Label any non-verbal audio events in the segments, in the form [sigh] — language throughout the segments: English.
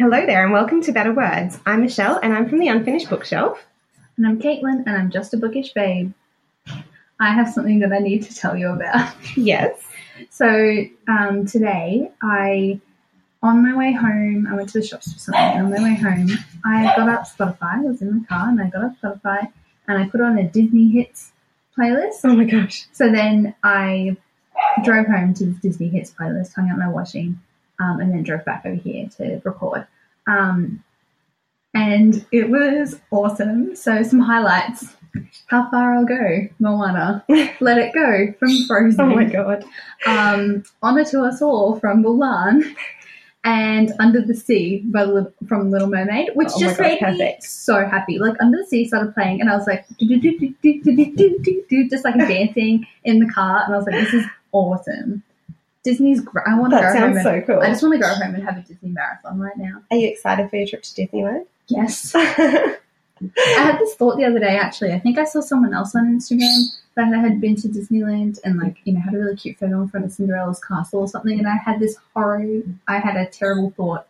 Hello there, and welcome to Better Words. I'm Michelle, and I'm from the Unfinished Bookshelf. And I'm Caitlin, and I'm just a bookish babe. I have something that I need to tell you about. [laughs] Yes. So um, today, I, on my way home, I went to the shops for something. On my way home, I got up Spotify. I was in the car, and I got up Spotify, and I put on a Disney hits playlist. Oh my gosh. So then I drove home to the Disney hits playlist, hung out my washing, um, and then drove back over here to record. Um, and it was awesome. So, some highlights. How far I'll go, Moana. [laughs] Let it go from Frozen. oh my god. Um, Honor to us all from Mulan and Under the Sea by Li- from Little Mermaid, which oh just God, made perfect. me so happy. Like Under the Sea started playing, and I was like, just like dancing in the car, and I was like, this is awesome. Disney's. I want to That go home. sounds And, so cool. I just want to go home and have a Disney marathon right now. Are you excited for your trip to Disneyland? Yes. [laughs] I had this thought the other day. Actually, I think I saw someone else on Instagram that had been to Disneyland and like you know had a really cute photo in front of Cinderella's castle or something. And I had this horror. I had a terrible thought.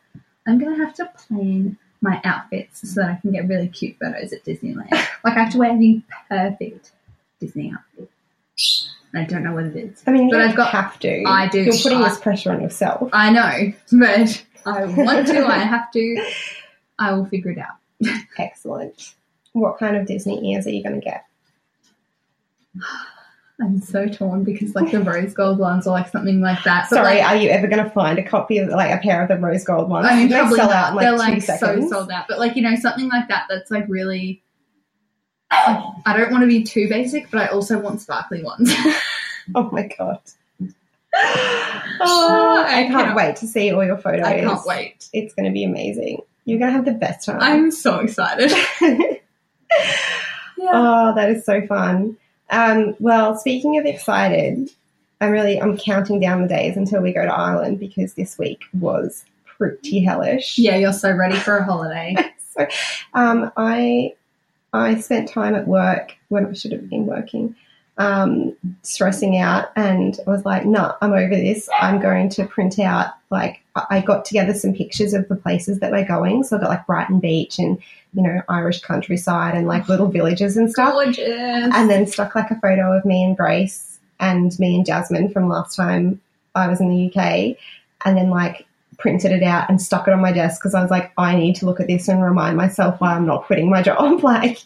I'm gonna have to plan my outfits so that I can get really cute photos at Disneyland. [laughs] like I have to wear the perfect Disney outfit. I don't know what it is. I mean, you But I've got- have to. I do. You're putting I- this pressure on yourself. I know, [laughs] but I want to. I [laughs] have to. I will figure it out. Excellent. What kind of Disney ears are you going to get? [sighs] I'm so torn because like the rose gold ones or like something like that. But, Sorry, like, are you ever going to find a copy of like a pair of the rose gold ones? I mean, they sell not. out in like They're two like seconds. so sold out. But like you know something like that that's like really. I don't want to be too basic, but I also want sparkly ones. [laughs] Oh my god. Oh, I I can't wait to see all your photos. I can't wait. It's going to be amazing. You're going to have the best time. I'm so excited. [laughs] Yeah. oh, that is so fun. Um, well, speaking of excited, I'm really I'm counting down the days until we go to Ireland because this week was pretty hellish. yeah, you're so ready for a holiday. [laughs] so, um, I I spent time at work when I should have been working, um, stressing out, and I was like, "No, I'm over this. I'm going to print out like I I got together some pictures of the places that we're going. So I got like Brighton Beach and you know Irish countryside and like little villages and stuff, Gorgeous. and then stuck like a photo of me and Grace and me and Jasmine from last time I was in the UK, and then like printed it out and stuck it on my desk because I was like, I need to look at this and remind myself why I'm not quitting my [laughs] job. [laughs] Like,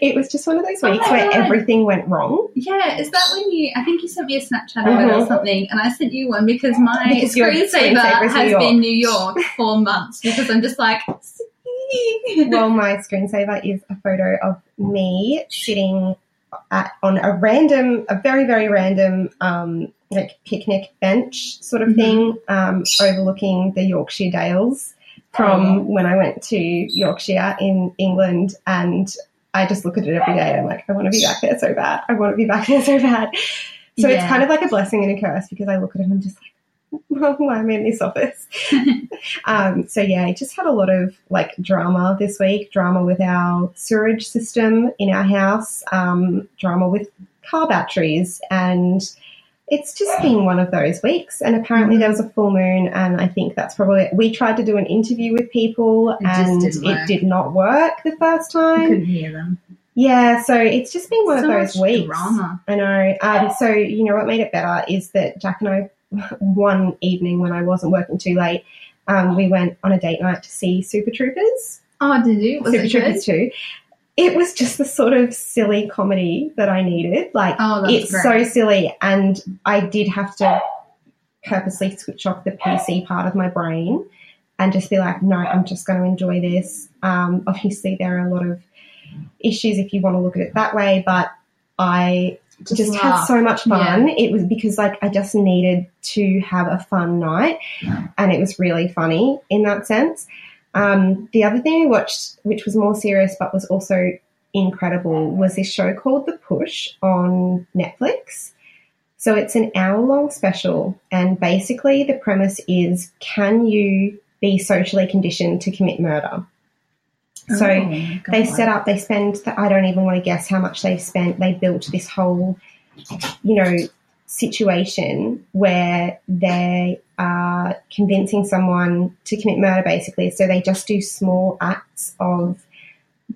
it was just one of those Oh weeks my where God. everything went wrong. Yeah, is that when you? I think you sent me a Snapchat it or something, and I sent you one because my Because screensaver screensaver is New has been New York for months because I'm just like, [laughs] well, my screensaver is a photo of me sitting at, on a random, a very, very random, um, like picnic bench sort of Mhm. thing, um, overlooking the Yorkshire Dales from when I went to Yorkshire in England. And I just look at it every day and I'm like, I want to be back there so bad. I want to be back [laughs] there so bad. So it's kind of like a blessing and a curse because I look at it and I'm just like, well, why am I in this office? [laughs] um, so yeah, I just had a lot of like drama this week. Drama with our sewerage system in our house. Um, drama with car batteries, and it's just been one of those weeks. And apparently there was a full moon, and I think that's probably It. we tried to do an interview with people, It and it did not work the first I time. couldn't hear them. Yeah, so it's just been one so of those weeks. drama. I know. Um, so you know what made it better is that Jack and I, [laughs] one evening when I wasn't working too late, um, we went on a date night to see Super Troopers. Oh, did you? Was Super it good? Troopers two. It was just the sort of silly comedy that I needed. Like Oh, it's great. so silly, and I did have to purposely switch off the PC part of my brain and just be like, no, I'm just going to enjoy this. Um, obviously, there are a lot of issues if you want to look at it that way, but I just, had so much fun. It was because like I just needed to have a fun night, and it was really funny in that sense. Um, the other thing we watched, which was more serious but was also incredible, was this show called The Push on Netflix. So it's an hour long special, and basically the premise is can you be socially conditioned to commit murder? So Oh, my they set up, they spend, I don't even want to guess how much they've spent. They built this whole, you know, situation where they are convincing someone to commit murder, basically. So they just do small acts of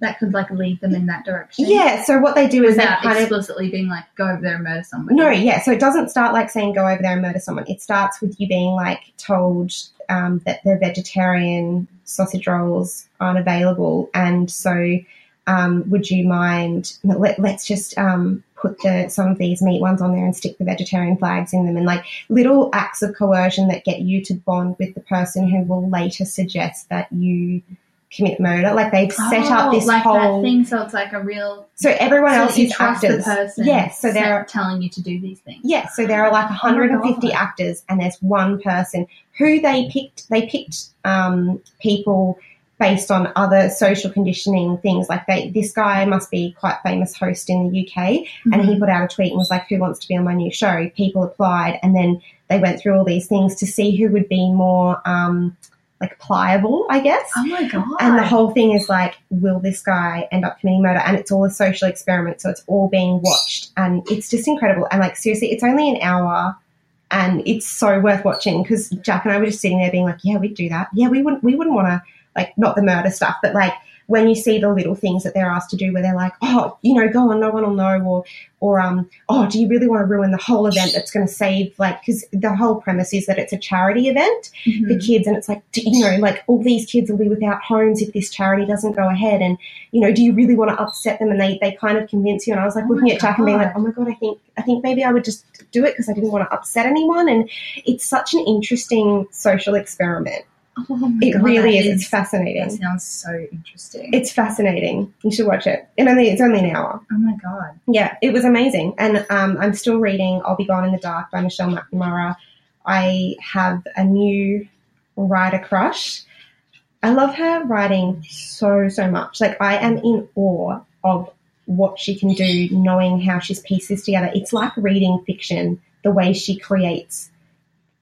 That could like lead them in that direction. yeah. So what they do is they Without kind of explicitly being like, go over there and murder someone. no, yeah. So it doesn't start like saying go over there and murder someone. It starts with you being like told um, that the vegetarian sausage rolls aren't available, and so um, would you mind? Let, let's just um, put the some of these meat ones on there and stick the vegetarian flags in them, and like little acts of coercion that get you to bond with the person who will later suggest that you commit murder. Like they've set up Oh, this like whole. that thing, so it's like a real. So everyone so else is actors. the person. Yes, so they're telling you to do these things. Yes, so there are like 150 God. actors, and there's one person who they picked. They picked um, people based on other social conditioning things. Like they, this guy must be quite famous host in the UK, and he put out a tweet and was like, "Who wants to be on my new show?" People applied, and then they went through all these things to see who would be more um, like pliable, I guess. Oh my god! And the whole thing is like, will this guy end up committing murder? And it's all a social experiment, so it's all being watched, and it's just incredible. And like, seriously, it's only an hour, and it's so worth watching because Jack and I were just sitting there being like, yeah, we'd do that. Yeah, we wouldn't. We wouldn't want to like not the murder stuff, but like when you see the little things that they're asked to do, where they're like, oh, you know, go on, no one will know, or or um, oh, do you really want to ruin the whole event that's going to save like because the whole premise is that it's a charity event Mhm. the kids and it's like do- you know like all these kids will be without homes if this charity doesn't go ahead and you know do you really want to upset them? And they they kind of convince you and I was like Oh looking at Jack and being like oh my god I think I think maybe I would just do it because I didn't want to upset anyone and it's such an interesting social experiment Oh it God, really is. it's That fascinating sounds so interesting. it's fascinating you should watch it and only it's only an hour oh my god! yeah, it was amazing. And um, I'm still reading I'll Be Gone in the Dark by Michelle McNamara. I have a new writer crush. I love her writing so, so much. Like, I am in awe of what she can do, knowing how she's pieced this together. It's like reading fiction, the way she creates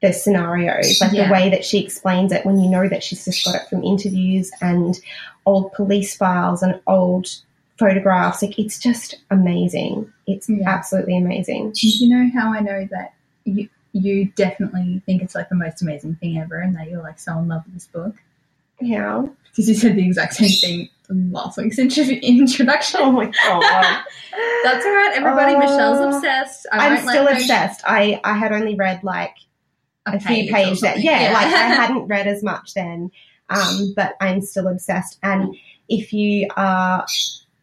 the scenarios, like Yeah. the way that she explains it when you know that she's just got it from interviews and old police files and old photographs. Like it's just amazing. It's Yeah. absolutely amazing. You know how I know that you you definitely think it's like the most amazing thing ever, and that you're like so in love with this book How? because you said the exact same [laughs] thing in last week's intro- introduction. Oh my god. [laughs] That's all right, everybody. Oh. Michelle's uh, obsessed. I I'm still obsessed. I, I had only read like a few pages that something. yeah, like I [laughs] hadn't read as much then. Um, but I'm still obsessed. And if you are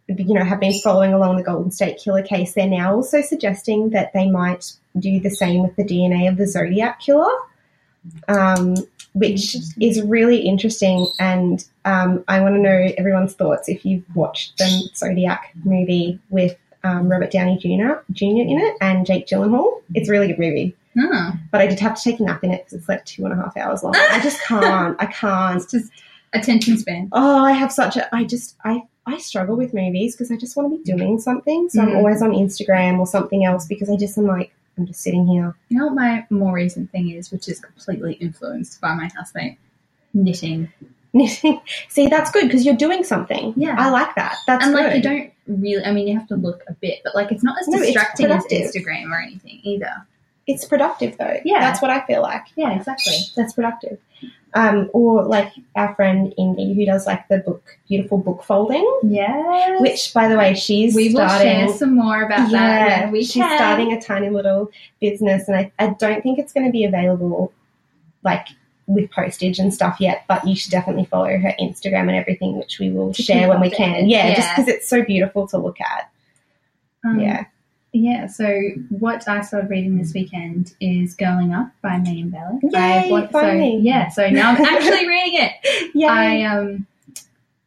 you know, have been following along the Golden State Killer case, they're now also suggesting that they might do the same with the DNA of the Zodiac Killer, um, which is really interesting. And um, I want to know everyone's thoughts if you've watched the Zodiac movie with um, Robert Downey Jr. Jr. in it and Jake Gyllenhaal. It's a really good movie, Oh, but I did have to take a nap in it because it's like two and a half hours long. I just [laughs] can't. I can't. it's just attention span. Oh, I have such a. I just I I struggle with movies because I just want to be doing something. So I'm Mm. always on Instagram or something else because I just am like I'm just sitting here. You know what my more recent thing is, which is completely influenced by my housemate, knitting. knitting. [laughs] See, that's good because you're doing something. Yeah. I like that. That's and good. like you don't really, I mean, you have to look a bit, but like it's not as No, distracting as. Instagram or anything either. It's productive though. Yeah. that's what I feel like. Yeah, exactly. That's productive. Um, or like our friend Indy who does like the book, beautiful book folding. Yeah. Which, by the way, she's we will starting. share some more about that when we she's can. starting a tiny little business, and I, I don't think it's going to be available like with postage and stuff yet. But you should definitely follow her Instagram and everything, which we will share when we can. Yeah, just because it's so beautiful to look at. Um, yeah, Yeah, so what I started reading this weekend is Girling Up by Mayim Bialik. Yay, bought, so, finally. yeah, so now I'm actually [laughs] reading it. yeah. I um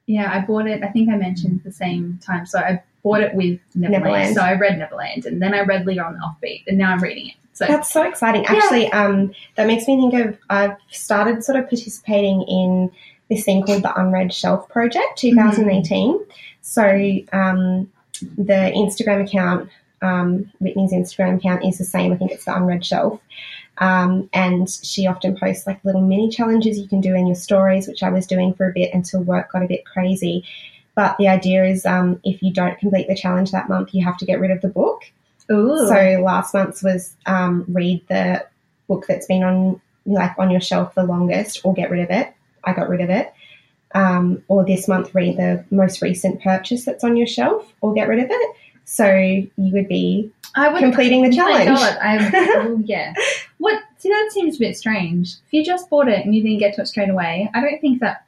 yeah, I bought it I think I mentioned the same time. So I bought it with Neverland. Neverland. So I read Neverland and then I read Leah on the Offbeat and now I'm reading it. So That's so exciting. Actually, um, that makes me think of I've started sort of participating in this thing called the Unread Shelf Project 2018. So um, the Instagram account, um, Whitney's Instagram account is the same. I think it's the Unread Shelf. Um, and she often posts like little mini challenges you can do in your stories, which I was doing for a bit until work got a bit crazy. But the idea is um, if you don't complete the challenge that month, you have to get rid of the book. Ooh. So last month's was um, read the book that's been on like on your shelf the longest, or get rid of it. I got rid of it. Um, or this month, read the most recent purchase that's on your shelf, or get rid of it. So you would be I would completing the Oh my challenge. God, I'm, oh, [laughs] yeah. What? See, that seems a bit strange. If you just bought it and you didn't get to it straight away, I don't think that.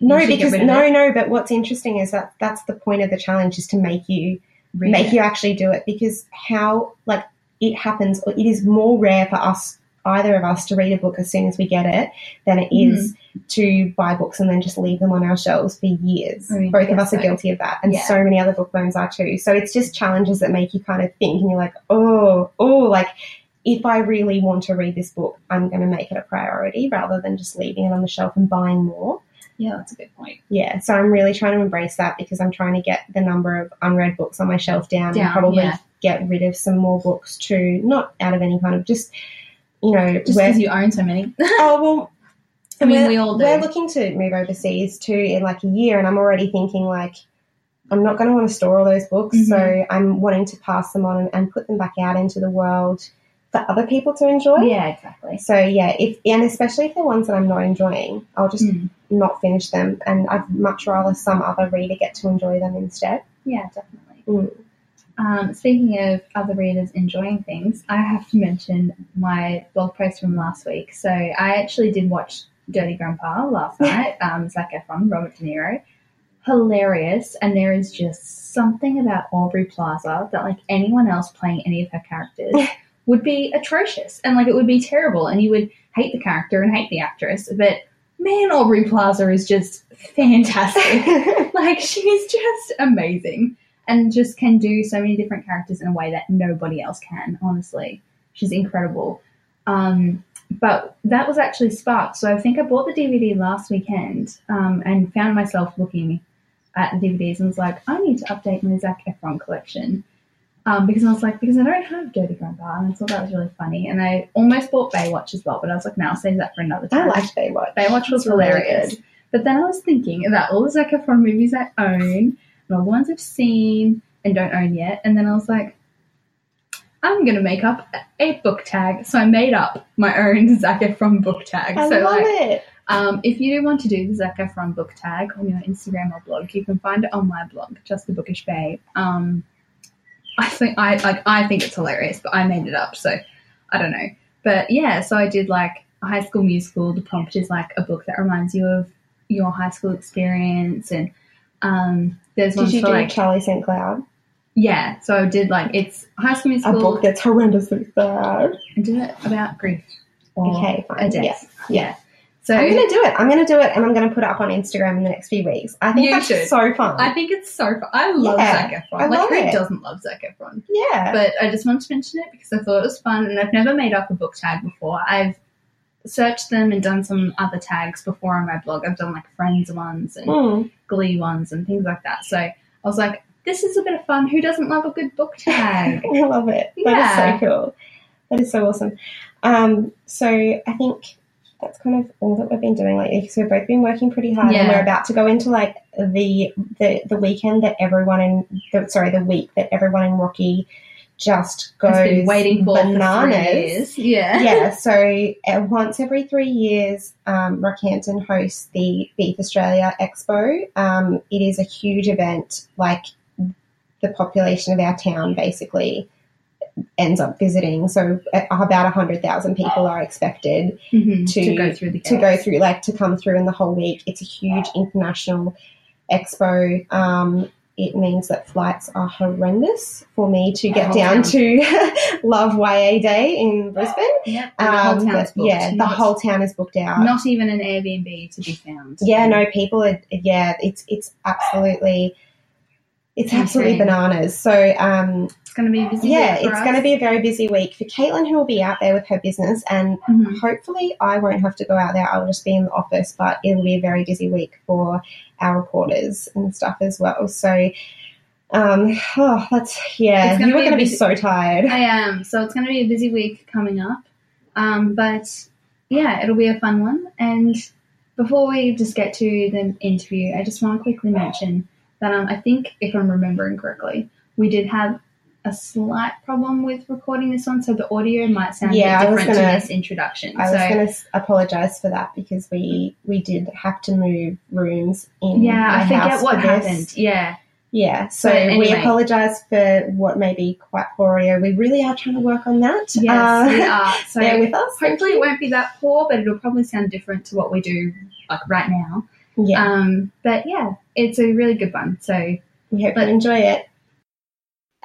No, you should get because no, it. no. But what's interesting is that that's the point of the challenge is to make you Read make it. you actually do it because how like it happens or it is more rare for us either of us to read a book as soon as we get it than it is Mm-hmm. to buy books and then just leave them on our shelves for years I mean, both of us are guilty of that and Yeah. so many other bookworms are too so it's just challenges that make you kind of think and you're like oh oh like if I really want to read this book, I'm going to make it a priority rather than just leaving it on the shelf and buying more. Yeah, that's a good point. Yeah, so I'm really trying to embrace that because I'm trying to get the number of unread books on my shelf down, Down, and probably yeah. get rid of some more books too. Not out of any kind of just, you know, Just because you own so many. [laughs] oh well. I mean, we're- all do. We're looking to move overseas too in like a year, and I'm already thinking like. I'm not going to want to store all those books, Mhm. so I'm wanting to pass them on and, and put them back out into the world for other people to enjoy. yeah, exactly. So yeah, if and especially if they're ones that I'm not enjoying, I'll just Mm. not finish them, and I'd much rather some other reader get to enjoy them instead. Yeah, definitely. Mm. Um, speaking of other readers enjoying things, I have to mention my blog post from last week. So I actually did watch Dirty Grandpa last [laughs] night. Um, Zac Efron, Robert De Niro, hilarious, and there is just something about Aubrey Plaza that like anyone else playing any of her characters [laughs] would be atrocious, and like it would be terrible, and you would hate the character and hate the actress. But man, Aubrey Plaza is just fantastic [laughs] like she's just amazing and just can do so many different characters in a way that nobody else can honestly she's incredible um, but that was actually sparked so i think i bought the dvd last weekend um, and found myself looking at the dvds and was like i need to update my zac efron collection um, because I was like, because I don't have Dirty Grandpa, and I thought that was really funny. And I almost bought Baywatch as well, but I was like, no, I'll save that for another time. I liked Baywatch. Baywatch was really hilarious. good. But then I was thinking about all the Zac Efron movies I own and all the ones I've seen and don't own yet. And then I was like, I'm going to make up a book tag. So I made up my own [laughs] Zac Efron book tag. I so love like, it. um, if you do want to do the Zac Efron book tag on your Instagram or blog, you can find it on my blog, Just the Bookish Babe. Um, I think I like I think it's hilarious, but I made it up, so I don't know. But yeah, so I did like a High School Musical. The prompt is like a book that reminds you of your high school experience, and um, there's Did you for do like Charlie St. Cloud? yeah. So I did like it's High School A book that's horrendously sad. I did it about grief Okay, a fine. death. Yeah. yeah. So I'm gonna do it. I'm gonna do it, and I'm gonna put it up on Instagram in the next few weeks. I think that's should. so fun. I think it's so fun. I love Yeah, Zac Efron. I like who it. doesn't love Zac Efron? yeah. But I just wanted to mention it because I thought it was fun, and I've never made up a book tag before. I've searched them and done some other tags before on my blog. I've done like friends ones and Mm. Glee ones and things like that. So I was like, this is a bit of fun. Who doesn't love a good book tag? [laughs] I love it. That is Yeah. so cool. That is so awesome. Um, so I think that's kind of all that we've been doing lately. So we've both been working pretty hard, and we're about to go into like the the the weekend that everyone in the, sorry the week that everyone in Rocky just goes been waiting for for bananas. years. Yeah. yeah, [laughs] so uh, once every three years, um, Rockhampton hosts the Beef Australia Expo. Um, it is a huge event, like the population of our town basically ends up visiting. So uh, about 100,000 people are expected Mhm. To- to go through the to go through, like to come through in the whole week. It's a huge international expo. Um, it means that flights are horrendous for me to get down to [laughs] Love YA Day in Brisbane. Yep. And the whole Um, town's booked. yeah, the Not- whole town is booked out. Not even an Airbnb to be found. yeah, no, people are. Yeah, it's it's absolutely, it's absolutely bananas. So, um, It's going to be a busy. yeah, it's us. going to be a very busy week for Caitlin, who will be out there with her business, and Mhm. hopefully, I won't have to go out there. I'll just be in the office, but it'll be a very busy week for our reporters and stuff as well. So, um, oh, that's yeah, you are going to be so tired. I am. So it's going to be a busy week coming up. Um, but yeah, it'll be a fun one. And before we just get to the interview, I just want to quickly mention that um, I think, if I'm remembering correctly, we did have a slight problem with recording this one, so the audio might sound Yeah, a bit different gonna- to this introduction. I so was going to apologize for that because we we did have to move rooms in. yeah, I forget what this. happened. Yeah, Yeah, so But we apologise for what may be quite poor audio. We really are trying to work on that. yes, Uh, we are. [laughs] So bear with us. hopefully it won't be that poor, but it'll probably sound different to what we do like right now. Yeah, Um, but yeah, it's a really good one. So we hope but- you enjoy it.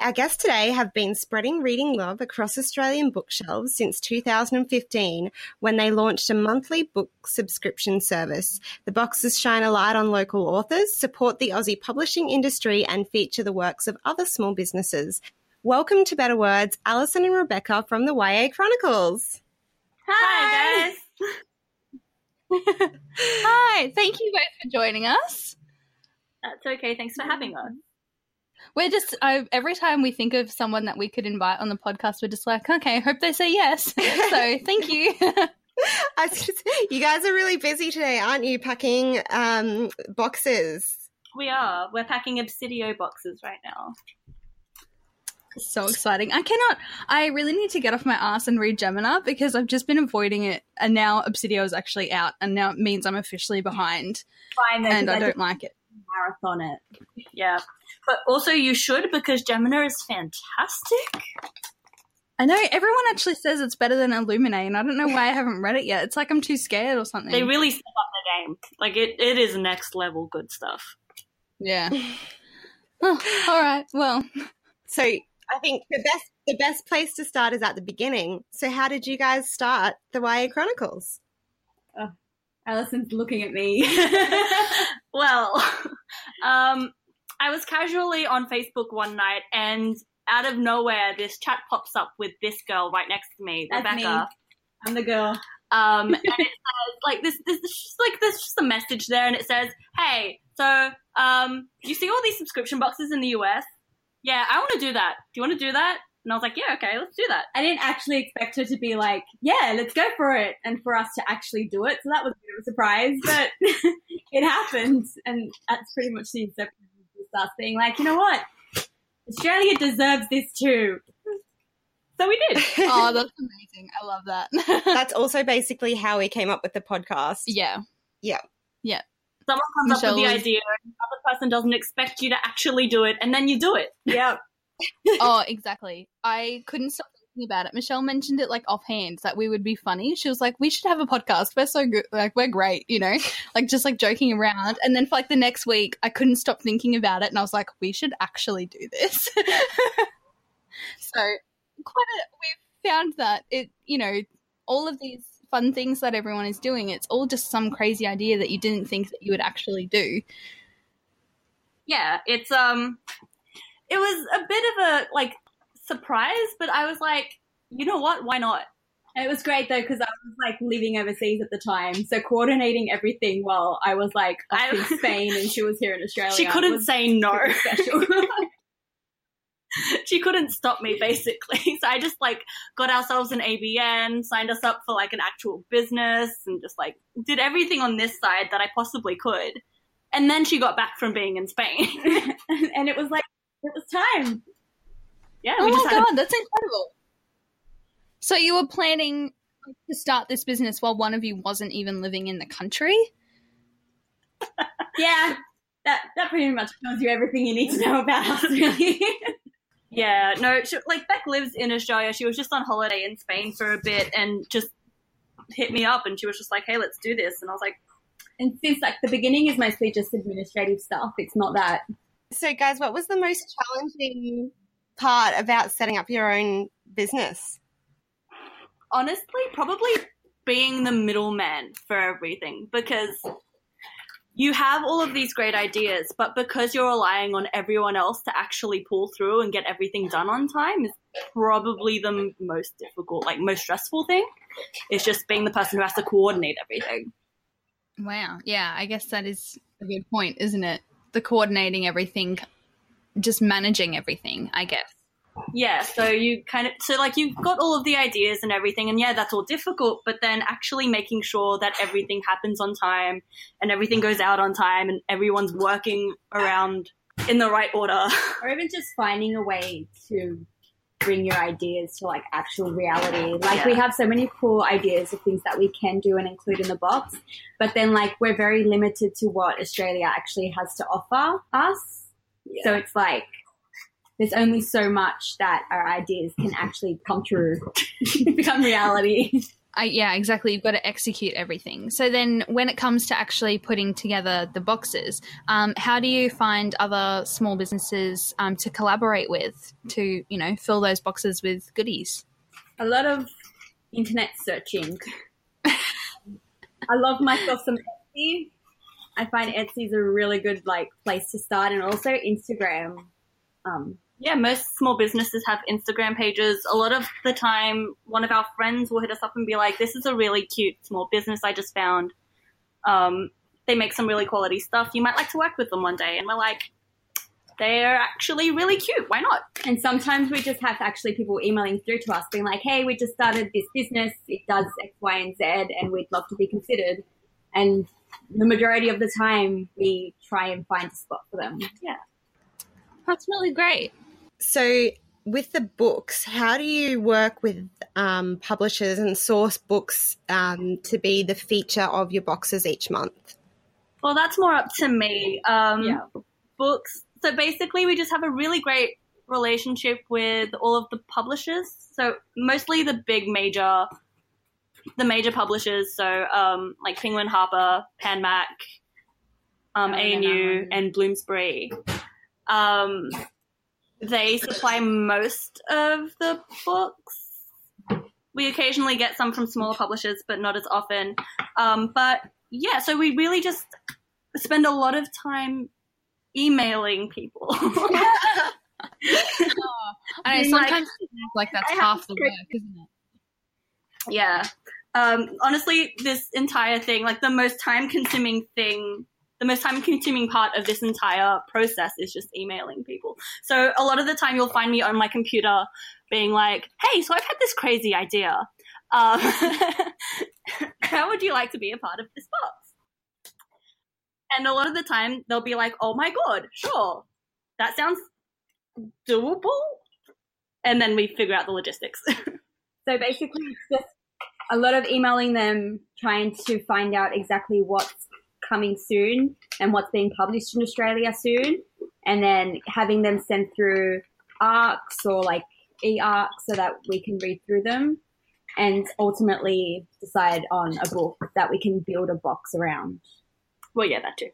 Our guests today have been spreading reading love across Australian bookshelves since 2015 when they launched a monthly book subscription service. The boxes shine a light on local authors, support the Aussie publishing industry, and feature the works of other small businesses. Welcome to Better Words, Alison and Rebecca from the YA Chronicles. Hi, guys. Hi, thank you both for joining us. That's okay. Thanks for having us. We're just I, every time we think of someone that we could invite on the podcast, we're just like, okay, I hope they say yes. [laughs] so thank you. I just- you guys are really busy today, aren't you? Packing um, boxes. We are. We're packing Obsidio boxes right now. So exciting! I cannot. I really need to get off my ass and read Gemina because I've just been avoiding it, and now Obsidio is actually out, and now it means I'm officially behind, Fine, though, and 'cause I don't like it. marathon it. Yeah. But also, you should because Gemina is fantastic. I know everyone actually says it's better than Illuminae, and I don't know why I haven't read it yet. It's like I'm too scared or something. They really step up the game. Like, it, it is next level good stuff. yeah. [laughs] oh, all right. Well, [laughs] So I think the best the best place to start is at the beginning. So how did you guys start the YA Chronicles? Allison's looking at me. [laughs] well, [laughs] um, I was casually on Facebook one night and out of nowhere, this chat pops up with this girl right next to me, That's Rebecca. I'm the girl. Um, and [laughs] it says like this, this, this just like there's just a message there, and it says, "Hey, so um, you see all these subscription boxes in the US? Yeah, I want to do that. Do you want to do that?" And I was like, "Yeah, okay, let's do that." I didn't actually expect her to be like, yeah, let's go for it, and for us to actually do it. So that was a bit of a surprise, but [laughs] it happened, and that's pretty much the inception of us being like, you know what, Australia deserves this too. So we did. [laughs] oh, that's amazing. I love that. [laughs] That's also basically how we came up with the podcast. Yeah. Yeah. Yeah. Someone comes up with the was- idea, and the other person doesn't expect you to actually do it, and then you do it. Yeah. [laughs] Oh, exactly. I couldn't stop thinking about it. Michelle mentioned it like offhand that we would be funny. She was like, "We should have a podcast. We're so good. Like we're great, you know, [laughs] like just like joking around." And then for like the next week, I couldn't stop thinking about it, and I was like, "We should actually do this." [laughs] so quite a we've found that it, you know, all of these fun things that everyone is doing, it's all just some crazy idea that you didn't think that you would actually do. Yeah, it's um, it was a bit of a like surprise, but I was like, you know what? Why not? It was great though because I was like living overseas at the time, so coordinating everything while I was like I- in [laughs] Spain and she was here in Australia. She couldn't say no. special. [laughs] she couldn't stop me basically. [laughs] So I just like got ourselves an ABN, signed us up for like an actual business, and just like did everything on this side that I possibly could. And then she got back from being in Spain. [laughs] and it was like it was time. yeah, Oh my god, that's incredible. So you were planning to start this business while one of you wasn't even living in the country? [laughs] Yeah, that that pretty much tells you everything you need to know about us, really. Yeah, no, she, like Beck lives in Australia. She was just on holiday in Spain for a bit and just hit me up and she was just like, hey, let's do this. And I was like, and since like the beginning is mostly just administrative stuff, it's not that. So guys, what was the most challenging part about setting up your own business? honestly, probably being the middleman for everything because you have all of these great ideas, but because you're relying on everyone else to actually pull through and get everything done on time is probably the most difficult, like most stressful thing. It's just being the person who has to coordinate everything. Wow. Yeah, I guess that is a good point, isn't it? The coordinating everything, just managing everything, I guess. Yeah, so you kind of so like you've got all of the ideas and everything, and yeah, that's all difficult. But then actually making sure that everything happens on time and everything goes out on time, and everyone's working around in the right order. [laughs] or even just finding a way to bring your ideas to like actual reality. Like we have so many cool ideas of things that we can do and include in the box, but then like we're very limited to what Australia actually has to offer us. So it's like there's only so much that our ideas can actually come true, [laughs] become reality. I, yeah, exactly. You've got to execute everything. So then, when it comes to actually putting together the boxes, um, how do you find other small businesses um, to collaborate with to, you know, fill those boxes with goodies? a lot of internet searching. I love myself some Etsy. I find Etsy is a really good like place to start, and also Instagram. Um, Yeah, most small businesses have Instagram pages. A lot of the time, one of our friends will hit us up and be like, "This is a really cute small business I just found. Um, they make some really quality stuff. You might like to work with them one day." And we're like, "They're actually really cute. Why not?" and sometimes we just have actually people emailing through to us, being like, "Hey, we just started this business. It does X, Y, and Z, and we'd love to be considered." And the majority of the time, we try and find a spot for them. Yeah. That's really great. So, with the books, how do you work with um, publishers and source books um, to be the feature of your boxes each month? Well, that's more up to me. Um, Yeah. Books. So basically, we just have a really great relationship with all of the publishers. So mostly the big major, the major publishers. So um, like Penguin Harper, Pan Mac, um, Oh, A&U, and Bloomsbury. They supply most of the books. We occasionally get some from smaller publishers, but not as often. Um, but yeah, so we really just spend a lot of time emailing people. [laughs] I know Being like, sometimes like that's half the work, isn't it? yeah. Um, honestly, this entire thing, like the most time consuming thing, the most time consuming part of this entire process is just emailing people. So a lot of the time you'll find me on my computer being like, hey, so I've had this crazy idea. Um, [laughs] how would you like to be a part of this box? And a lot of the time they'll be like, oh my god, sure, that sounds doable. And then we figure out the logistics. [laughs] So basically, it's just a lot of emailing them, trying to find out exactly what's coming soon and what's being published in Australia soon, and then having them sent through arcs or like e arcs so that we can read through them and ultimately decide on a book that we can build a box around. well, yeah, that too.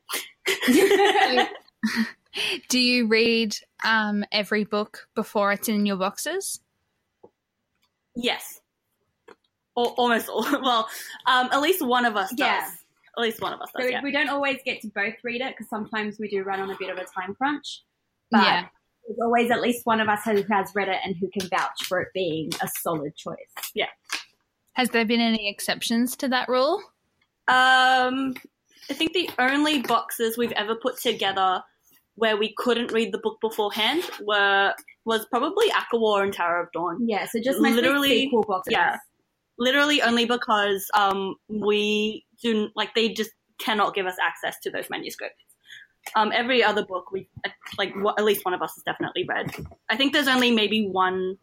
[laughs] Do you read um, every book before it's in your boxes? Yes. Or almost all. [laughs] Well, um, at least one of us does. Yeah. At least one of us does. So yeah. we don't always get to both read it because sometimes we do run on a bit of a time crunch. But Yeah. there's always at least one of us who has read it and who can vouch for it being a solid choice. Yeah. Has there been any exceptions to that rule? Um, I think the only boxes we've ever put together where we couldn't read the book beforehand were was probably ACOWAR and Tower of Dawn. Yeah, so just mostly Literally, sequel boxes. yeah. Literally only because um we do like they just cannot give us access to those manuscripts. Um, every other book we like wha- at least one of us has definitely read. I think there's only maybe one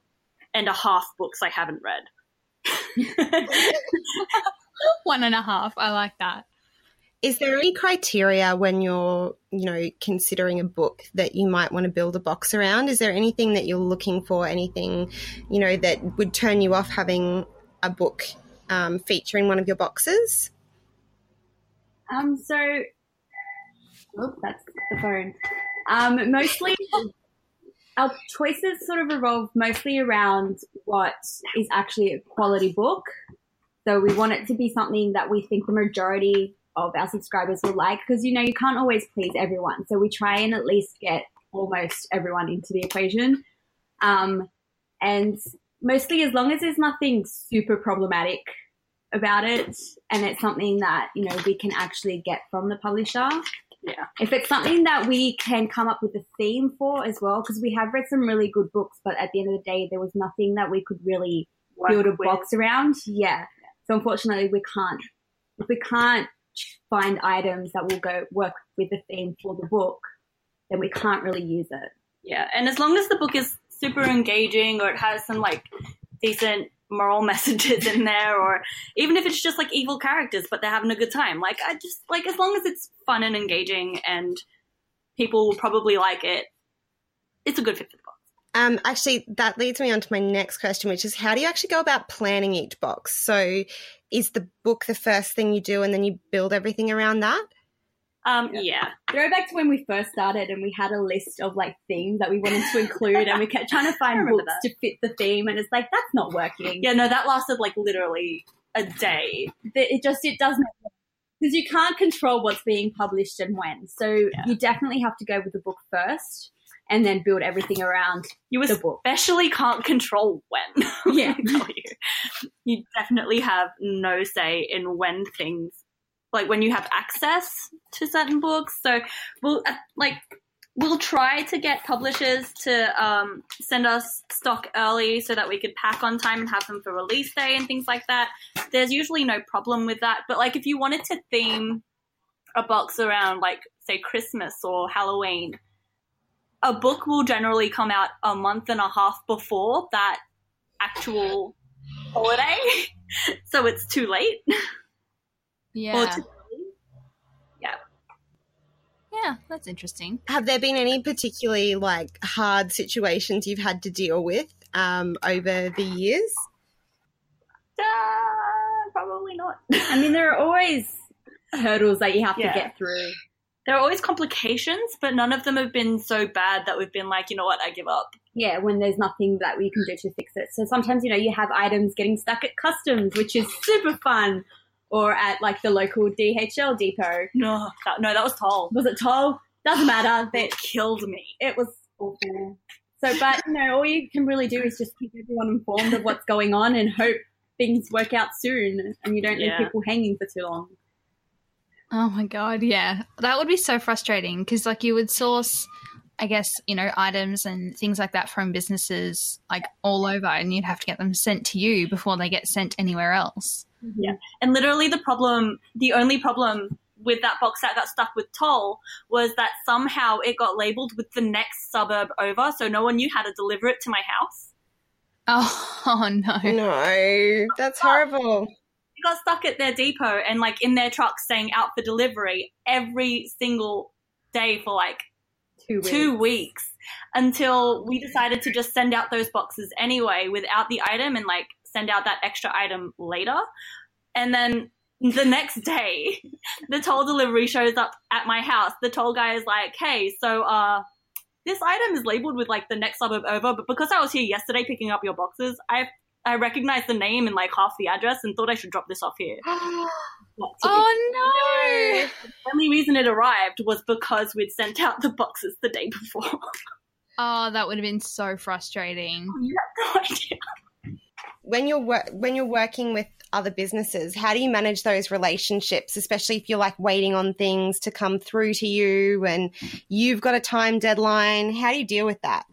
and a half books I haven't read. [laughs] One and a half. I like that. Is there any criteria when you're, you know, considering a book that you might want to build a box around? Is there anything that you're looking for? Anything, you know, that would turn you off having a book um, featuring one of your boxes? Um, so, oh, that's the phone. Um, mostly, our choices sort of revolve mostly around what is actually a quality book. So we want it to be something that we think the majority of our subscribers will like because you know you can't always please everyone. So we try and at least get almost everyone into the equation. Um, and mostly as long as there's nothing super problematic about it and it's something that you know we can actually get from the publisher Yeah. if it's something that we can come up with a theme for as well because we have read some really good books but at the end of the day there was nothing that we could really build a with. box around yeah so unfortunately we can't if we can't find items that will go work with the theme for the book then we can't really use it. Yeah, and as long as the book is super engaging or it has some like decent moral [laughs] messages in there, or even if it's just like evil characters but they're having a good time, like I just like as long as it's fun and engaging and people will probably like it, it's a good fit for the box. Um, actually, that leads me on to my next question, which is how do you actually go about planning each box? So, is the book the first thing you do and then you build everything around that? Um, yeah. Go back to when we first started and we had a list of like themes that we wanted to include and we kept trying to [laughs] find remember books to fit the theme and it's like that's not working. Yeah, no, that lasted like literally a day. It just it doesn't because you can't control what's being published and when. So you definitely have to go with the book first and then build everything around You the book. especially can't control when. [laughs] Yeah. You. you definitely have no say in when things, like when you have access to certain books. So we'll uh, like we'll try to get publishers to um, send us stock early so that we could pack on time and have them for release day and things like that. There's usually no problem with that. But like if you wanted to theme a box around like say Christmas or Halloween, a book will generally come out a month and a half before that actual holiday. [laughs] so it's too late. [laughs] Yeah. Or too yeah, that's interesting. Have there been any particularly like hard situations you've had to deal with um, over the years? Uh, probably not. I mean there are always hurdles that you have Yeah. to get through. There are always complications, but none of them have been so bad that we've been like, you know what, I give up. Yeah, when there's nothing that we can do to fix it. So sometimes, you know, you have items getting stuck at customs, which is super fun. Or at like the local DHL depot. No, that, no, that was tall. Was it toll? Doesn't matter. They, [sighs] It killed me. it was awful. So, but you know, all you can really do is just keep everyone informed of what's going on and hope things work out soon and you don't leave Yeah. people hanging for too long. Oh my god, yeah. That would be so frustrating because like you would source I guess, you know, items and things like that from businesses like all over and you'd have to get them sent to you before they get sent anywhere else. Yeah. And literally, the problem, the only problem with that box that got stuck with toll was that somehow it got labeled with the next suburb over, so no one knew how to deliver it to my house. Oh, [laughs] oh no. No, that's horrible. It got stuck at their depot and like in their truck saying out for delivery every single day for like Two weeks. two weeks until we decided to just send out those boxes anyway without the item and like send out that extra item later. And then the next day, the toll delivery shows up at my house. The toll guy is like, hey, so, uh, this item is labeled with like the next suburb over, but because I was here yesterday picking up your boxes, I I recognized the name and like half the address and thought I should drop this off here. Oh no! The only reason it arrived was because we'd sent out the boxes the day before. no. Oh, that would have been so frustrating. [laughs] you have no idea. When you're wor- when you're working with other businesses, how do you manage those relationships, especially if you're like waiting on things to come through to you and you've got a time deadline? How do you deal with that?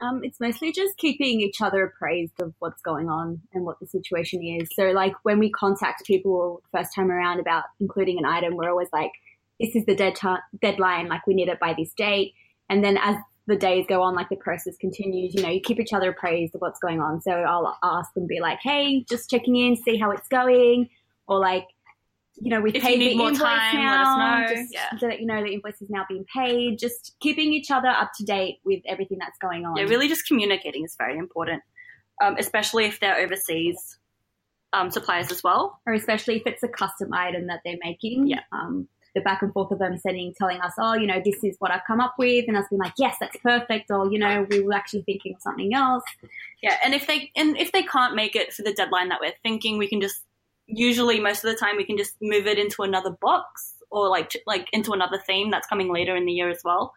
Um, it's mostly just keeping each other appraised of what's going on and what the situation is. So, like when we contact people first time around about including an item, we're always like, "This is the dead ti deadline. Like we need it by this date." And then as the days go on, like the process continues, you know, you keep each other appraised of what's going on. So I'll ask them, be like, "Hey, just checking in, see how it's going," or like. You know, we've If you paid need the more invoice time, let now. us know. Just Yeah. so that you know the invoice is now being paid. Just keeping each other up to date with everything that's going on. Yeah, really just communicating is very important, um, especially if they're overseas um, suppliers as well. or especially if it's a custom item that they're making. Yeah. Um, the back and forth of them sending, telling us, oh, you know, this is what I've come up with, and us being like, yes, that's perfect, or you know, we were actually thinking of something else. Yeah, and if they and if they can't make it for the deadline that we're thinking, we can just usually most of the time we can just move it into another box or like like into another theme that's coming later in the year as well.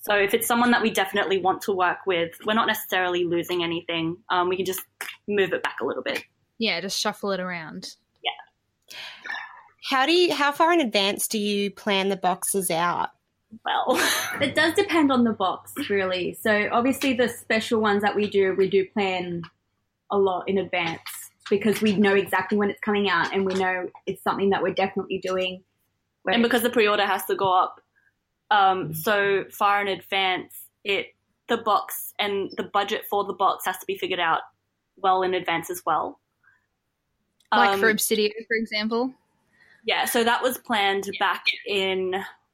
So if it's someone that we definitely want to work with, we're not necessarily losing anything. Um, we can just move it back a little bit. Yeah, just shuffle it around. Yeah. How do you how far in advance do you plan the boxes out? Well, [laughs] It does depend on the box, really. So obviously, the special ones that we do, we do plan a lot in advance because we know exactly when it's coming out, and we know it's something that we're definitely doing. and because the pre-order has to go up Um, so far in advance, it the box and the budget for the box has to be figured out well in advance as well. Like Um, for Obsidio, for example. yeah, so that was planned back in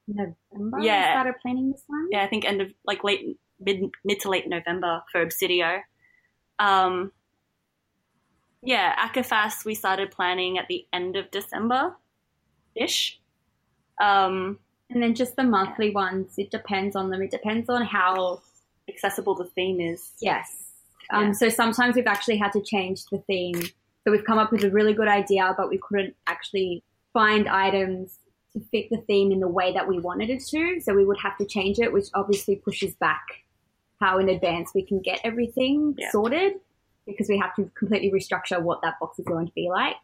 November. Yeah. we started planning this one. yeah, I think end of like late mid mid to late November for Obsidio. Um, yeah, ACOFAS we started planning at the end of December ish. Um, And then just the monthly ones, it depends on them. It depends on how accessible the theme is. Yes. Um, Yeah. So sometimes we've actually had to change the theme. So we've come up with a really good idea, but we couldn't actually find items to fit the theme in the way that we wanted it to. So we would have to change it, which obviously pushes back how in advance we can get everything Yeah. sorted because we have to completely restructure what that box is going to be like.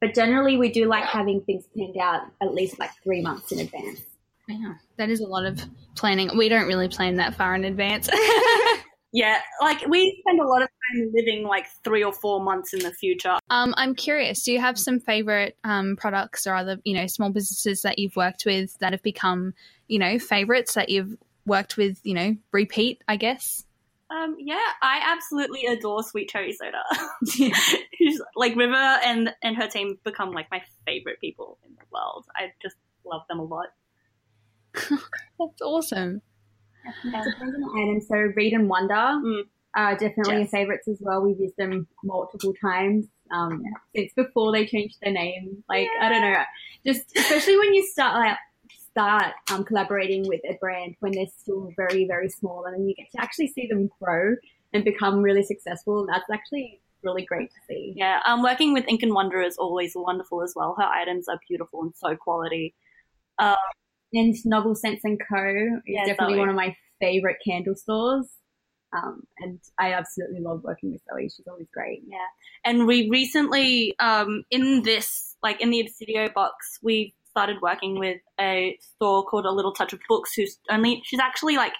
But generally, we do like having things planned out at least like three months in advance. Yeah, that is a lot of planning. We don't really plan that far in advance. [laughs] Yeah, like we spend a lot of time living like three or four months in the future. um, I'm curious. Do you have some favorite um, products or other, you know, small businesses that you've worked with that have become, you know, favorites that you've worked with, you know, repeat? I guess. Um, yeah, I absolutely adore Sweet Cherry Soda. [laughs] She's- like River and and her team become like my favorite people in the world. I just love them a lot. [laughs] That's awesome. It depends on the item. So Read and Wonder Mm. are definitely Yes. favorites as well. We've used them multiple times um, since before they changed their name. Like I don't know, just especially when you start like start um, collaborating with a brand when they're still very very small, and then you get to actually see them grow and become really successful. That's actually really great to see. Yeah, um, working with Ink and Wonder is always wonderful as well. Her items are beautiful and so quality. And Novel Sense and Co is Yeah, definitely Zoe. one of my favorite candle stores. Um, and I absolutely love working with Zoe. She's always great. Yeah, and we recently, um, in this, like in the Obsidio box, we started working with a store called A Little Touch of Books. Who's only she's actually like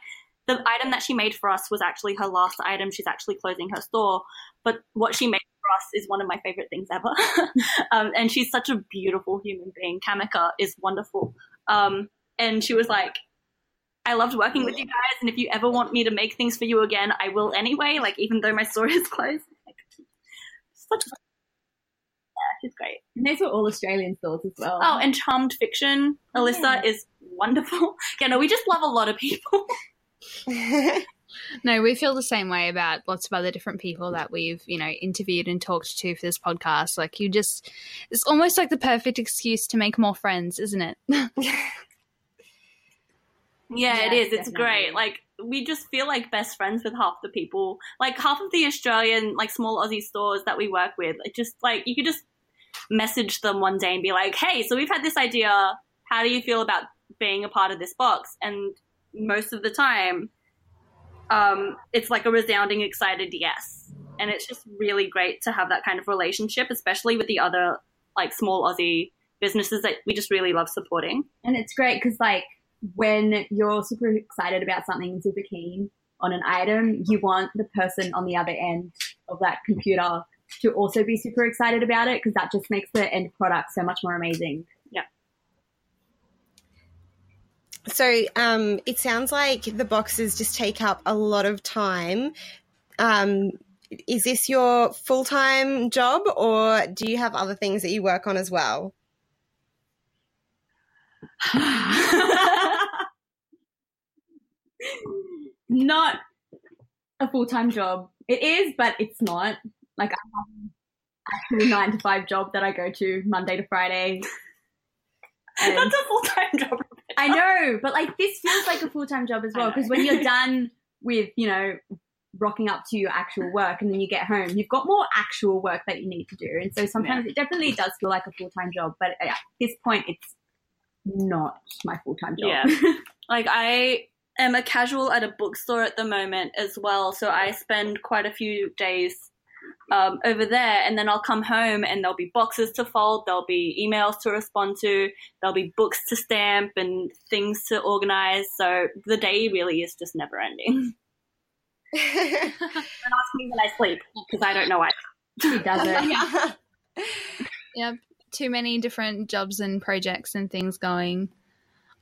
the item that she made for us was actually her last item. She's actually closing her store, but what she made for us is one of my favorite things ever. [laughs] um, and she's such a beautiful human being. Kamika is wonderful. Um, and she was like, I loved working with you guys, and if you ever want me to make things for you again, I will anyway. Like even though my store is [laughs] closed. Like, such a yeah, she's great. And those were all Australian stores as well. Oh, and Charmed Fiction, Alyssa is wonderful. [laughs] Yeah, no, we just love a lot of people. [laughs] [laughs] No, we feel the same way about lots of other different people that we've, you know, interviewed and talked to for this podcast. Like you just, it's almost like the perfect excuse to make more friends, isn't it? Yeah, it Yes, is. It's great. Like we just feel like best friends with half the people. Like half of the Australian, like small Aussie stores that we work with. It just like you could just message them one day and be like, "Hey, so we've had this idea. How do you feel about being a part of this box?" And most of the time, um, it's like a resounding, excited yes. And it's just really great to have that kind of relationship, especially with the other like small Aussie businesses that we just really love supporting. And it's great because, like, when you're super excited about something super keen on an item, you want the person on the other end of that computer to also be super excited about it because that just makes the end product so much more amazing. Yeah. So um, it sounds like the boxes just take up a lot of time. Um, is this your full time job, or do you have other things that you work on as well? [laughs] not a full time job. It is, but it's not. Like, I have an actual nine to five job that I go to Monday to Friday. [laughs] That's a full time job. I know, but like this feels like a full time job as well because when you're [laughs] done with, you know, rocking up to your actual work and then you get home, you've got more actual work that you need to do. And so sometimes it definitely does feel like a full time job, but at this point, it's not my full time job. Yeah. [laughs] Like I am a casual at a bookstore at the moment as well, so I spend quite a few days um, over there, and then I'll come home and there'll be boxes to fold, there'll be emails to respond to, there'll be books to stamp and things to organize. So the day really is just never ending. And [laughs] [laughs] ask me when I sleep because I don't know why. She does it. [laughs] Yep. Too many different jobs and projects and things going.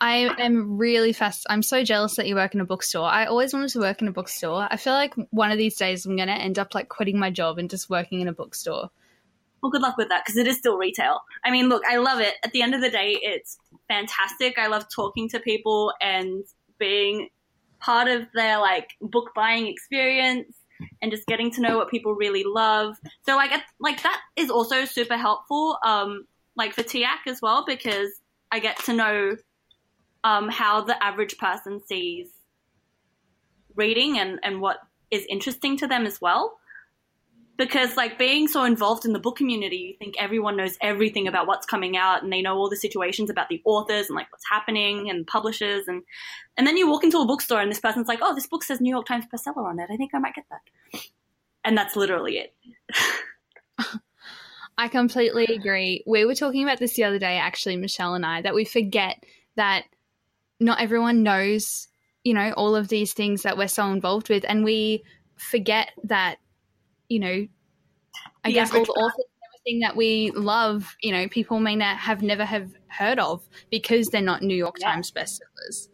I am really fast. I'm so jealous that you work in a bookstore. I always wanted to work in a bookstore. I feel like one of these days I'm going to end up like quitting my job and just working in a bookstore. Well, good luck with that because it is still retail. I mean, look, I love it. At the end of the day, it's fantastic. I love talking to people and being part of their like book buying experience and just getting to know what people really love. So like like that is also super helpful um like for TYAC as well because I get to know um how the average person sees reading and and what is interesting to them as well. Because like being so involved in the book community you think everyone knows everything about what's coming out and they know all the situations about the authors and like what's happening and publishers and and then you walk into a bookstore and this person's like oh this book says new york times bestseller on it. I think i might get that. And that's literally it. [laughs] I completely agree. We were talking about this the other day, actually, Michelle and I, that we forget that not everyone knows, you know, all of these things that we're so involved with. And we forget that, you know, I The guess all the authors and everything that we love, you know, people may not have never have heard of because they're not New York Yeah. Times bestsellers.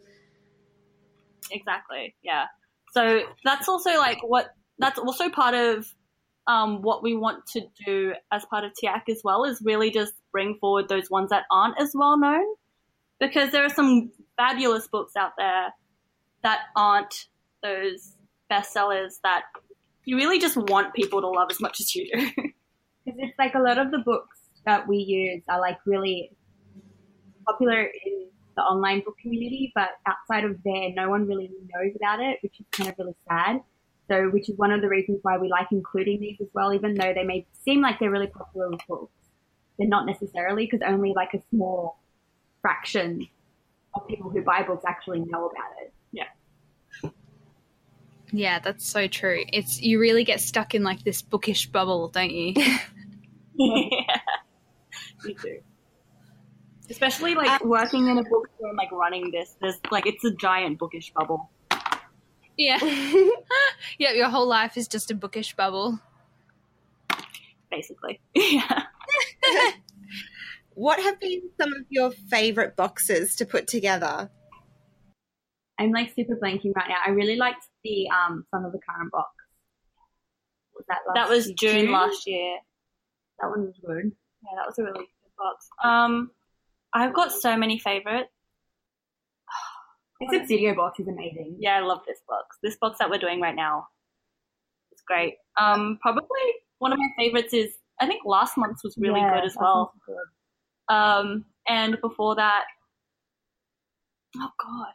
exactly yeah so that's also like what that's also part of um, what we want to do as part of TYAC as well is really just bring forward those ones that aren't as well known because there are some fabulous books out there that aren't those bestsellers that you really just want people to love as much as you do. [laughs] Because it's like a lot of the books that we use are like really popular in the online book community, but outside of there, no one really knows about it, which is kind of really sad. So, which is one of the reasons why we like including these as well, even though they may seem like they're really popular books. They're not necessarily because only like a small fraction of people who buy books actually know about it. Yeah, Yeah, that's so true. It's you really get stuck in like this bookish bubble, don't you? [laughs] [laughs] yeah, me too. Especially like um, working in a bookstore and like running this, there's like it's a giant bookish bubble. yeah. [laughs] yeah, your whole life is just a bookish bubble. basically. yeah. What have been some of your favorite boxes to put together? I'm like super blanking right now. I really liked the um Song of the Current box. Was that last That was year? June last year. That one was good. Yeah, that was a really good box. Um, I've got so many favorites. [sighs] This Obsidio box is amazing. Yeah, I love this box. This box that we're doing right now is great. Um, probably one of my favorites is I think last month's was really Yeah, good as that well. good. Um, and before that, oh god,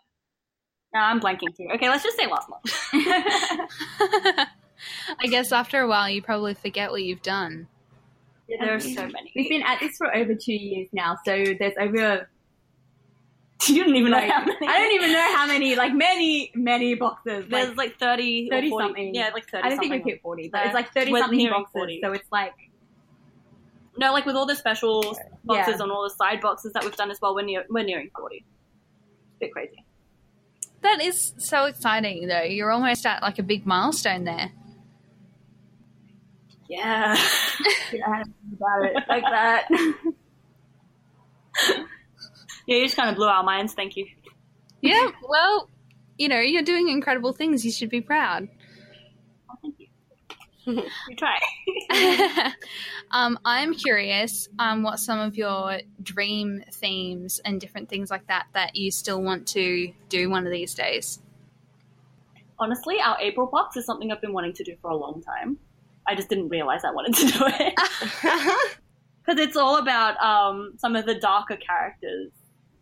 no, I'm blanking too. Okay, let's just say last month. [laughs] I guess after a while you probably forget what you've done. there are so many. We've been at this for over two years now, so there's over. [laughs] you don't even know Like, how many. I don't even know how many, like many, many boxes. There's Like, like 30, 30 or 40. something. Yeah, like 30 I don't think we've hit 40, but No, it's like 30 something boxes. 40. So it's like, No, like with all the special boxes Yeah. on all the side boxes that we've done as well, we're, near, we're nearing 40. It's a bit crazy. That is so exciting though. You're almost at like a big milestone there. Yeah. [laughs] [laughs] yeah, about it like that. [laughs] yeah, you just kind of blew our minds. Thank you. Yeah, well, you know, you're doing incredible things. You should be proud. [laughs] You try. [laughs] um, I'm curious um, what some of your dream themes and different things like that that you still want to do one of these days. Honestly, our April box is something I've been wanting to do for a long time. I just didn't realize I wanted to do it. [laughs] Because it's all about um, some of the darker characters.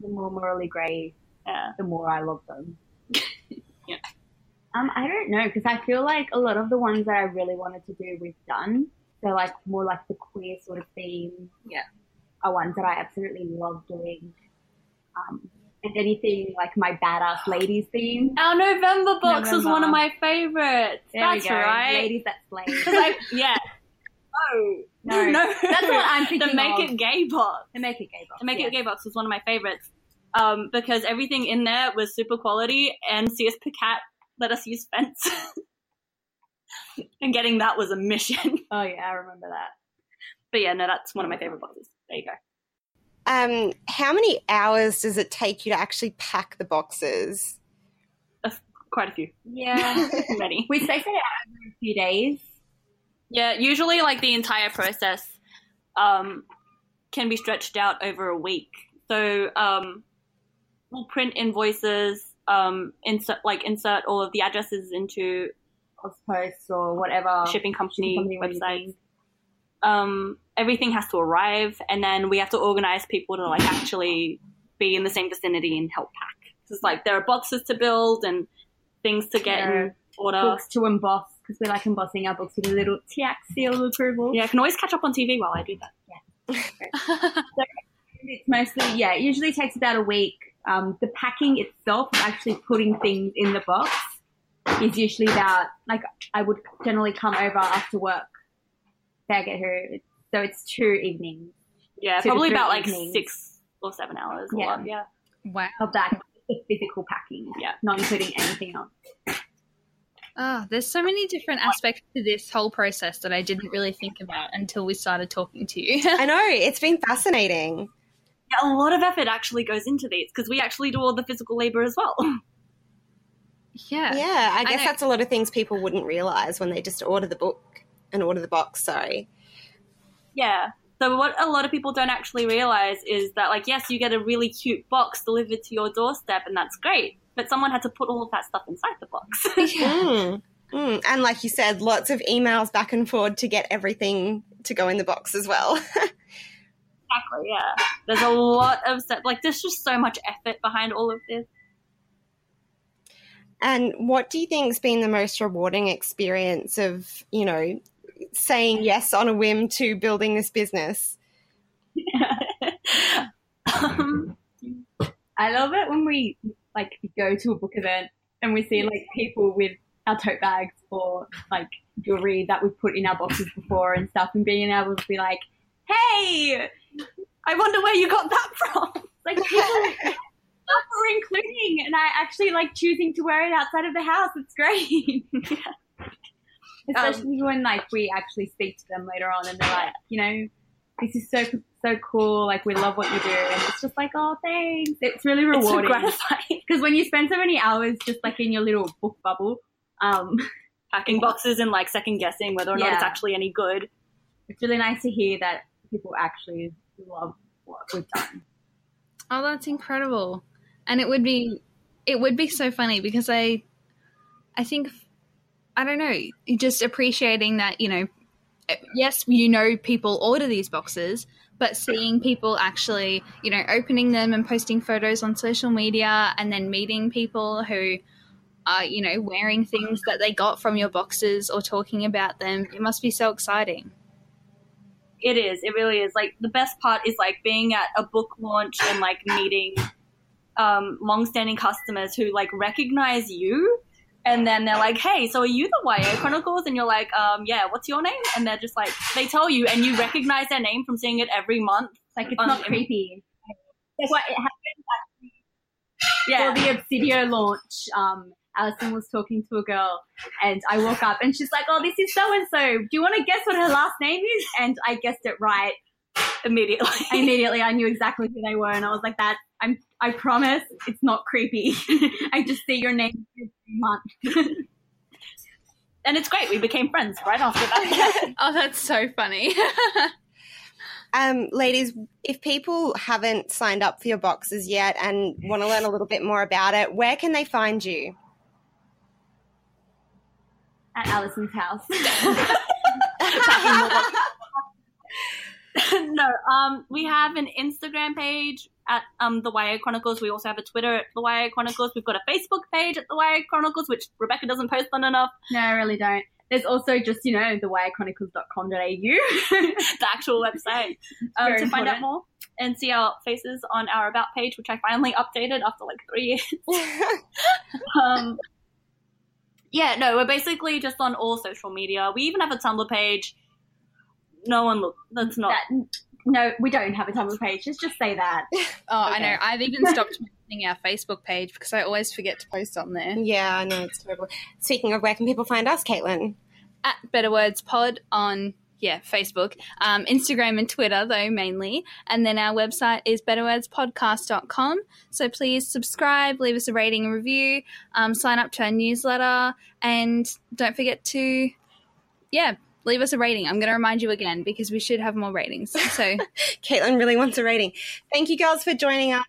the more morally grey, Yeah. the more I love them. Yeah. Um, I don't know because I feel like a lot of the ones that I really wanted to do we've done. So like more like the queer sort of theme. Yeah. Are ones that I absolutely love doing. Um, and anything like my badass ladies theme. Our November box was one of my favorites. There That's right. Ladies that slay. [laughs] I, yeah. Oh [laughs] no. No. That's what I'm thinking The Make of. It Gay box. The make it gay box. The Make yeah. It Gay box was one of my favorites. Um, because everything in there was super quality and CS Pacat let us use fence. [laughs] and getting that was a mission. [laughs] Oh yeah, I remember that. But yeah, no, that's one of my favorite boxes. There you go. Um, how many hours does it take you to actually pack the boxes? Quite a few. Yeah. [laughs] Many. we spaced it out over a few days. Yeah, usually like the entire process um, can be stretched out over a week. So um, we'll print invoices, um, insert like insert all of the addresses into Post or whatever. shipping company, company we're websites. Um, everything has to arrive, and then we have to organize people to like actually be in the same vicinity and help pack. Because like there are boxes to build and things to get There in order. Books to emboss because we like embossing our books with a little TX seal of approval. Yeah, I can always catch up on TV while I do that. Yeah. [laughs] It's mostly, yeah, it usually takes about a week. Um, the packing itself, actually putting things in the box, is usually about, like, I would generally come over after work. Say I get her, so it's two evenings Yeah, Two probably three about like six or seven hours. Yeah. lot, yeah. Wow. of that, physical packing, Yeah. not including anything else. Oh, there's so many different aspects to this whole process that I didn't really think about until we started talking to you. I know it's been fascinating. Yeah, a lot of effort actually goes into these because we actually do all the physical labor as well. [laughs] yeah. Yeah, I I guess know. that's a lot of things people wouldn't realize when they just order the book and order the box. Sorry. Yeah. So what a lot of people don't actually realize is that like yes, you get a really cute box delivered to your doorstep and that's great, but someone had to put all of that stuff inside the box. [laughs] Mm. Mm. And like you said, lots of emails back and forward to get everything to go in the box as well. [laughs] exactly, yeah. There's a lot of stuff like there's just so much effort behind all of this. and what do you think's been the most rewarding experience of, you know, saying yes on a whim to building this business? [laughs] um, I love it when we like go to a book event and we see like people with our tote bags or like jewelry that we've put in our boxes before and stuff, and being able to be like, "Hey, I wonder where you got that from. [laughs] like people stuff [laughs] we're including," and I actually like choosing to wear it outside of the house. It's great. [laughs] Especially when like we actually speak to them later on and they're like, you know, this is so so cool. Like we love what you do, and it's just like, oh, thanks. It's really It's so rewarding gratifying. because when you spend so many hours just like in your little book bubble, um, Packing boxes and like second guessing whether or not it's actually any good. it's really nice to hear that people actually love what we've done. Oh, that's incredible. And it would be it would be so funny because I I think I don't know, just appreciating that, you know, yes, you know people order these boxes, but seeing people actually, you know, opening them and posting photos on social media and then meeting people who are, you know, wearing things that they got from your boxes or talking about them, it must be so exciting. It is. It really is. Like the best part is like being at a book launch and like meeting um, long-standing customers who like recognize you, and then they're like, "Hey, so are you the YA Chronicles?" And you're like, um, "Yeah, what's your name?" And they're just like, they tell you, and you recognize their name from seeing it every month. Like it's Um, not creepy. That's what it happened Yeah, for the Obsidio launch. Um, Alison was talking to a girl, and I woke up, and she's like, "Oh, this is so and so. Do you want to guess what her last name is?" And I guessed it right. immediately. [laughs] Immediately, I knew exactly who they were, and I was like, "That I'm. I promise, it's not creepy. [laughs] I just see your name every month." [laughs] and it's great. We became friends right after that. Oh, that's so funny. Um, ladies, if people haven't signed up for your boxes yet and want to learn a little bit more about it, where can they find you? At Alison's house. [laughs] [laughs] no, um, we have an Instagram page at um the YA Chronicles. We also have a Twitter at the YA Chronicles. We've got a Facebook page at the YA Chronicles, which Rebecca doesn't post on enough. no, I really don't. There's also just, you know, the yachronicles.com.au. [laughs] The actual website um, to find out more and see our faces on our about page, which I finally updated after like three years. um, yeah, no, we're basically just on all social media. We even have a Tumblr page. No one look. That's not. that, no, we don't have a Tumblr page. Let's just say that. [laughs] Oh, I know. I've even stopped mentioning our Facebook page because I always forget to post on there. yeah, I know it's terrible. Speaking of, where can people find us, Caitlin? At Better Words Pod on yeah, Facebook, um, Instagram, and Twitter, though, mainly. And then our website is betterwordspodcast.com. So please subscribe, leave us a rating and review, um, sign up to our newsletter, and don't forget to, yeah, leave us a rating. I'm going to remind you again because we should have more ratings. So [laughs] Caitlin really wants a rating. Thank you, girls, for joining us.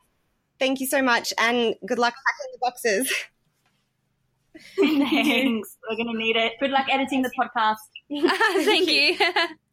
Thank you so much, and good luck packing the boxes. [laughs] [laughs] Thanks. We're gonna need it. Good luck editing the podcast. thank you. [laughs] [laughs]